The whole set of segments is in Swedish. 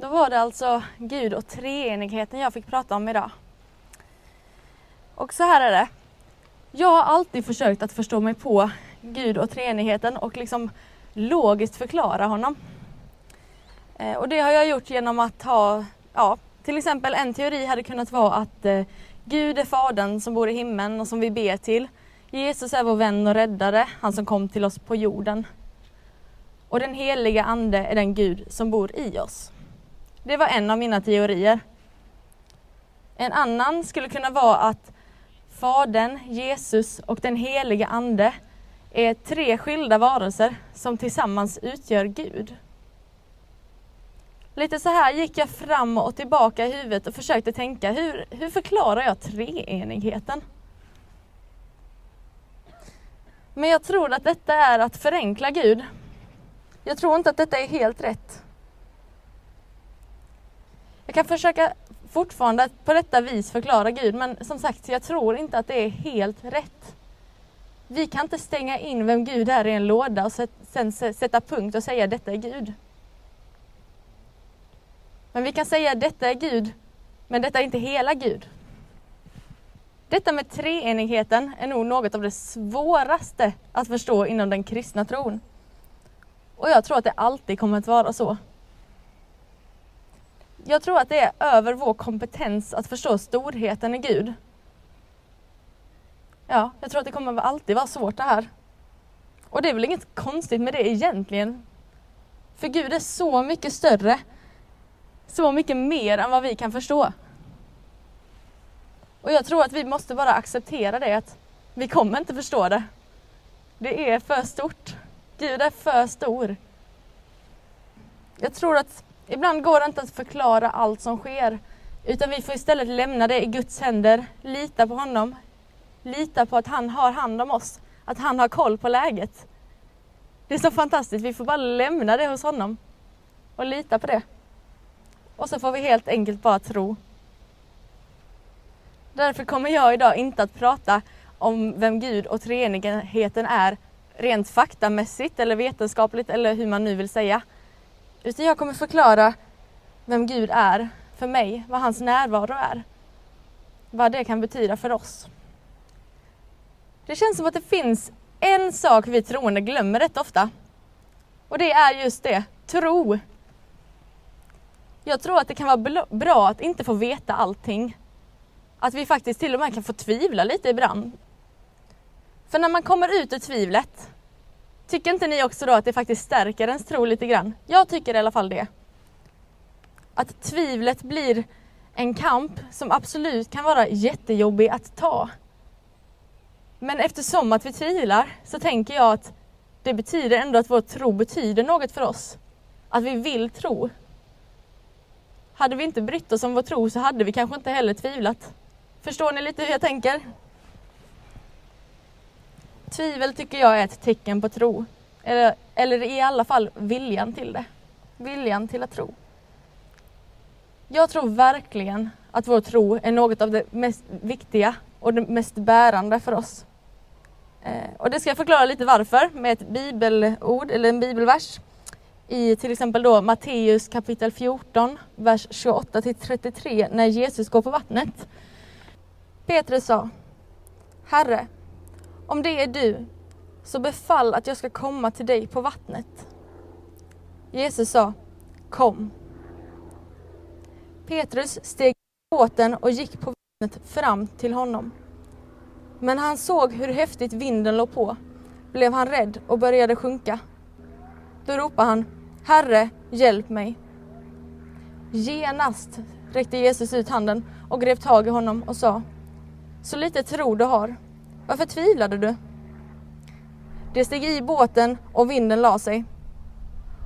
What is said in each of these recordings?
Då var det alltså Gud och treenigheten jag fick prata om idag. Och så här är det. Jag har alltid försökt att förstå mig på Gud och treenigheten och liksom logiskt förklara honom. Eh, och det har jag gjort genom att ha, ja, till exempel en teori hade kunnat vara att eh, Gud är Fadern som bor i himlen och som vi ber till. Jesus är vår vän och räddare, han som kom till oss på jorden. Och den heliga Ande är den Gud som bor i oss. Det var en av mina teorier. En annan skulle kunna vara att Fadern, Jesus och den helige Ande är tre skilda varelser som tillsammans utgör Gud. Lite så här gick jag fram och tillbaka i huvudet och försökte tänka hur, hur förklarar jag treenigheten? Men jag tror att detta är att förenkla Gud. Jag tror inte att detta är helt rätt. Jag kan försöka fortfarande på detta vis förklara Gud men som sagt, jag tror inte att det är helt rätt. Vi kan inte stänga in vem Gud är i en låda och sen sätta punkt och säga detta är Gud. Men vi kan säga detta är Gud, men detta är inte hela Gud. Detta med treenigheten är nog något av det svåraste att förstå inom den kristna tron. Och jag tror att det alltid kommer att vara så. Jag tror att det är över vår kompetens att förstå storheten i Gud. Ja, jag tror att det kommer alltid vara svårt det här. Och det är väl inget konstigt med det egentligen. För Gud är så mycket större. Så mycket mer än vad vi kan förstå. Och jag tror att vi måste bara acceptera det att vi kommer inte förstå det. Det är för stort. Gud är för stor. Jag tror att ibland går det inte att förklara allt som sker. Utan vi får istället lämna det i Guds händer, lita på honom, lita på att han har hand om oss, att han har koll på läget. Det är så fantastiskt, vi får bara lämna det hos honom och lita på det. Och så får vi helt enkelt bara tro. Därför kommer jag idag inte att prata om vem Gud och treenigheten är rent faktamässigt eller vetenskapligt eller hur man nu vill säga. Utan jag kommer förklara vem Gud är för mig, vad hans närvaro är. Vad det kan betyda för oss. Det känns som att det finns en sak vi troende glömmer rätt ofta. Och det är just det, tro. Jag tror att det kan vara bra att inte få veta allting. Att vi faktiskt till och med kan få tvivla lite ibland. För när man kommer ut ur tvivlet, tycker inte ni också då att det faktiskt stärker ens tro lite grann? Jag tycker i alla fall det. Att tvivlet blir en kamp som absolut kan vara jättejobbig att ta. Men eftersom att vi tvivlar så tänker jag att det betyder ändå att vår tro betyder något för oss. Att vi vill tro. Hade vi inte brytt oss om vår tro så hade vi kanske inte heller tvivlat. Förstår ni lite hur jag tänker? Tvivel tycker jag är ett tecken på tro. Eller, eller i alla fall viljan till det. Viljan till att tro. Jag tror verkligen att vår tro är något av det mest viktiga och det mest bärande för oss. Eh, och det ska jag förklara lite varför med ett bibelord eller en bibelvers i till exempel då Matteus kapitel 14, vers 28 till 33 när Jesus går på vattnet. Petrus sa Herre, om det är du, så befall att jag ska komma till dig på vattnet. Jesus sa Kom. Petrus steg i båten och gick på vattnet fram till honom. Men han såg hur häftigt vinden låg på, blev han rädd och började sjunka. Då ropade han Herre, hjälp mig. Genast räckte Jesus ut handen och grep tag i honom och sa Så lite tro du har. Varför tvivlade du? Det steg i båten och vinden la sig.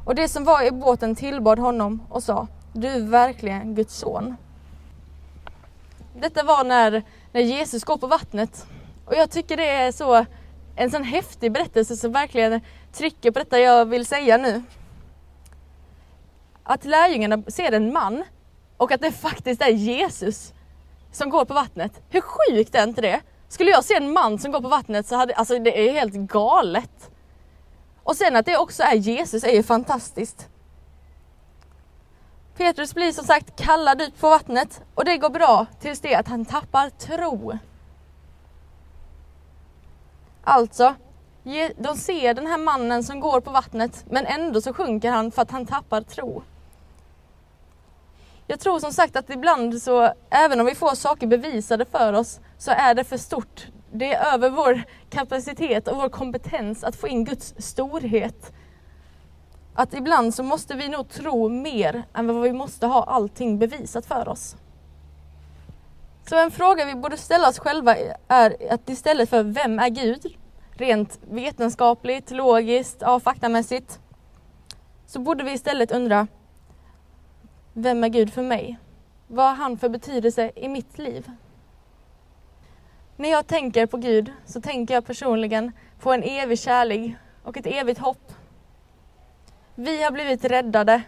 Och det som var i båten tillbad honom och sa Du är verkligen Guds son. Detta var när, när Jesus går på vattnet. Och jag tycker det är så en sån häftig berättelse som verkligen trycker på detta jag vill säga nu att lärjungarna ser en man och att det faktiskt är Jesus som går på vattnet. Hur sjukt är inte det? Skulle jag se en man som går på vattnet så hade, alltså det är helt galet. Och sen att det också är Jesus är ju fantastiskt. Petrus blir som sagt kallad ut på vattnet och det går bra tills det att han tappar tro. Alltså, de ser den här mannen som går på vattnet men ändå så sjunker han för att han tappar tro. Jag tror som sagt att ibland så, även om vi får saker bevisade för oss, så är det för stort. Det är över vår kapacitet och vår kompetens att få in Guds storhet. Att ibland så måste vi nog tro mer än vad vi måste ha allting bevisat för oss. Så en fråga vi borde ställa oss själva är att istället för vem är Gud? Rent vetenskapligt, logiskt, ja, faktamässigt. Så borde vi istället undra vem är Gud för mig? Vad har han för betydelse i mitt liv? När jag tänker på Gud så tänker jag personligen på en evig kärlek och ett evigt hopp. Vi har blivit räddade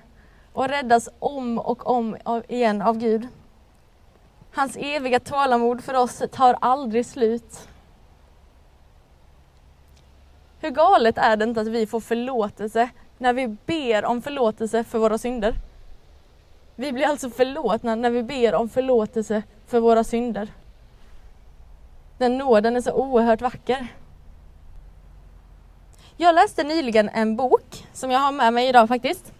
och räddas om och om igen av Gud. Hans eviga tålamod för oss tar aldrig slut. Hur galet är det inte att vi får förlåtelse när vi ber om förlåtelse för våra synder? Vi blir alltså förlåtna när vi ber om förlåtelse för våra synder. Den nåden är så oerhört vacker. Jag läste nyligen en bok som jag har med mig idag faktiskt.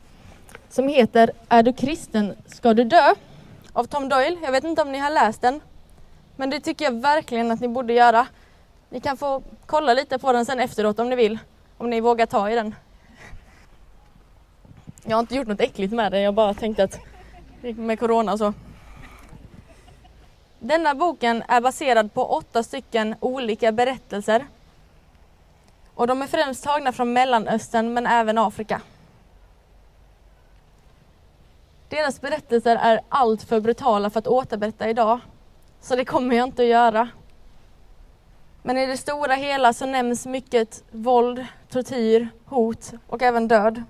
Som heter Är du kristen ska du dö? Av Tom Doyle. Jag vet inte om ni har läst den. Men det tycker jag verkligen att ni borde göra. Ni kan få kolla lite på den sen efteråt om ni vill. Om ni vågar ta i den. Jag har inte gjort något äckligt med den, jag bara tänkte att med corona så. Denna boken är baserad på åtta stycken olika berättelser. Och de är främst tagna från Mellanöstern men även Afrika. Deras berättelser är alltför brutala för att återberätta idag. Så det kommer jag inte att göra. Men i det stora hela så nämns mycket våld, tortyr, hot och även död.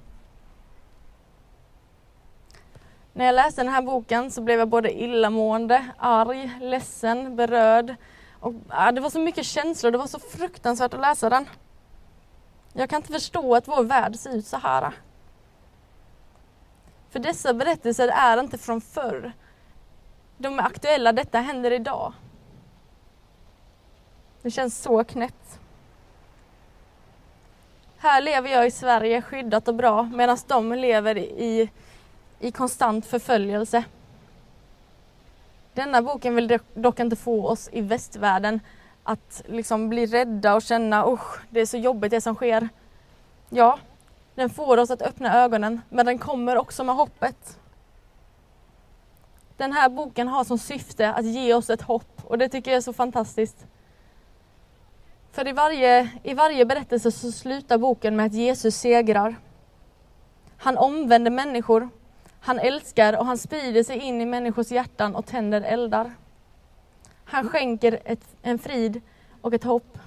När jag läste den här boken så blev jag både illamående, arg, ledsen, berörd. Och, ja, det var så mycket känslor, det var så fruktansvärt att läsa den. Jag kan inte förstå att vår värld ser ut så här. För dessa berättelser är inte från förr. De är aktuella, detta händer idag. Det känns så knäppt. Här lever jag i Sverige skyddat och bra medan de lever i i konstant förföljelse. Denna boken vill dock inte få oss i västvärlden att liksom bli rädda och känna usch, det är så jobbigt det som sker. Ja, den får oss att öppna ögonen, men den kommer också med hoppet. Den här boken har som syfte att ge oss ett hopp och det tycker jag är så fantastiskt. För i varje, i varje berättelse så slutar boken med att Jesus segrar. Han omvänder människor han älskar och han sprider sig in i människors hjärtan och tänder eldar. Han skänker ett, en frid och ett hopp.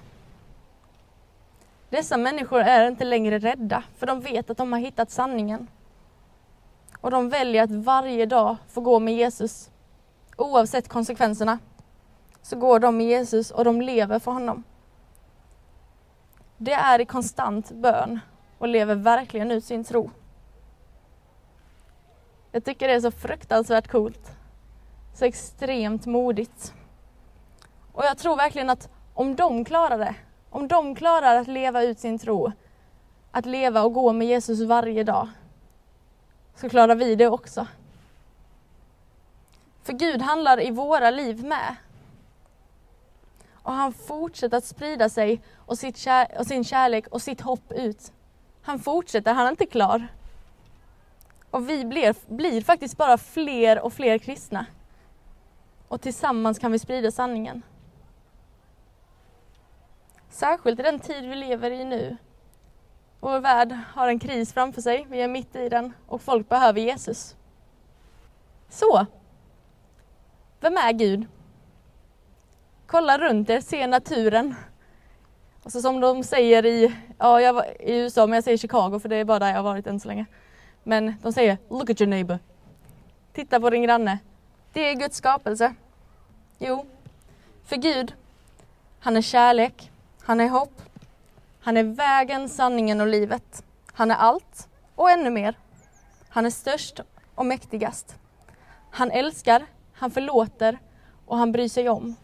Dessa människor är inte längre rädda, för de vet att de har hittat sanningen. Och de väljer att varje dag få gå med Jesus. Oavsett konsekvenserna så går de med Jesus och de lever för honom. Det är i konstant bön och lever verkligen ut sin tro. Jag tycker det är så fruktansvärt coolt. Så extremt modigt. Och jag tror verkligen att om de klarar det, om de klarar att leva ut sin tro, att leva och gå med Jesus varje dag, så klarar vi det också. För Gud handlar i våra liv med. Och han fortsätter att sprida sig och, sitt kär och sin kärlek och sitt hopp ut. Han fortsätter, han är inte klar. Och vi blir, blir faktiskt bara fler och fler kristna. Och tillsammans kan vi sprida sanningen. Särskilt i den tid vi lever i nu. Vår värld har en kris framför sig, vi är mitt i den och folk behöver Jesus. Så, vem är Gud? Kolla runt er, se naturen. Och så som de säger i, ja, jag var i USA, men jag säger Chicago för det är bara där jag har varit än så länge. Men de säger Look at your neighbor. Titta på din granne. Det är Guds skapelse. Jo, för Gud, han är kärlek, han är hopp, han är vägen, sanningen och livet. Han är allt och ännu mer. Han är störst och mäktigast. Han älskar, han förlåter och han bryr sig om.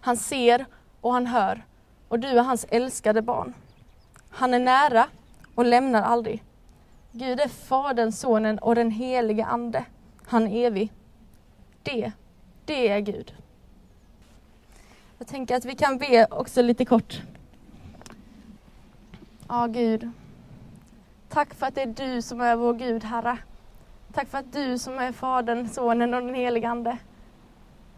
Han ser och han hör och du är hans älskade barn. Han är nära och lämnar aldrig. Gud är Fadern, Sonen och den helige Ande. Han är evig. Det, det är Gud. Jag tänker att vi kan be också lite kort. Ja, Gud. Tack för att det är du som är vår Gud, Herre. Tack för att du som är Fadern, Sonen och den helige Ande.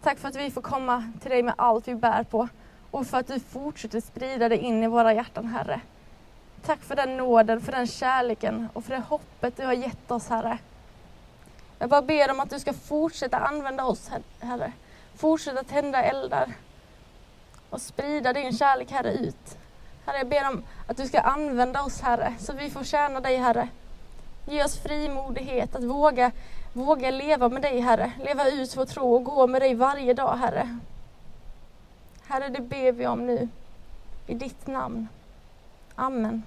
Tack för att vi får komma till dig med allt vi bär på och för att du fortsätter sprida det in i våra hjärtan, Herre. Tack för den nåden, för den kärleken och för det hoppet du har gett oss, Herre. Jag bara ber om att du ska fortsätta använda oss, Herre. Fortsätta tända eldar och sprida din kärlek, Herre, ut. Herre, jag ber om att du ska använda oss, Herre, så vi får tjäna dig, Herre. Ge oss frimodighet att våga, våga leva med dig, Herre. Leva ut vår tro och gå med dig varje dag, Herre. Herre, det ber vi om nu. I ditt namn. Amen.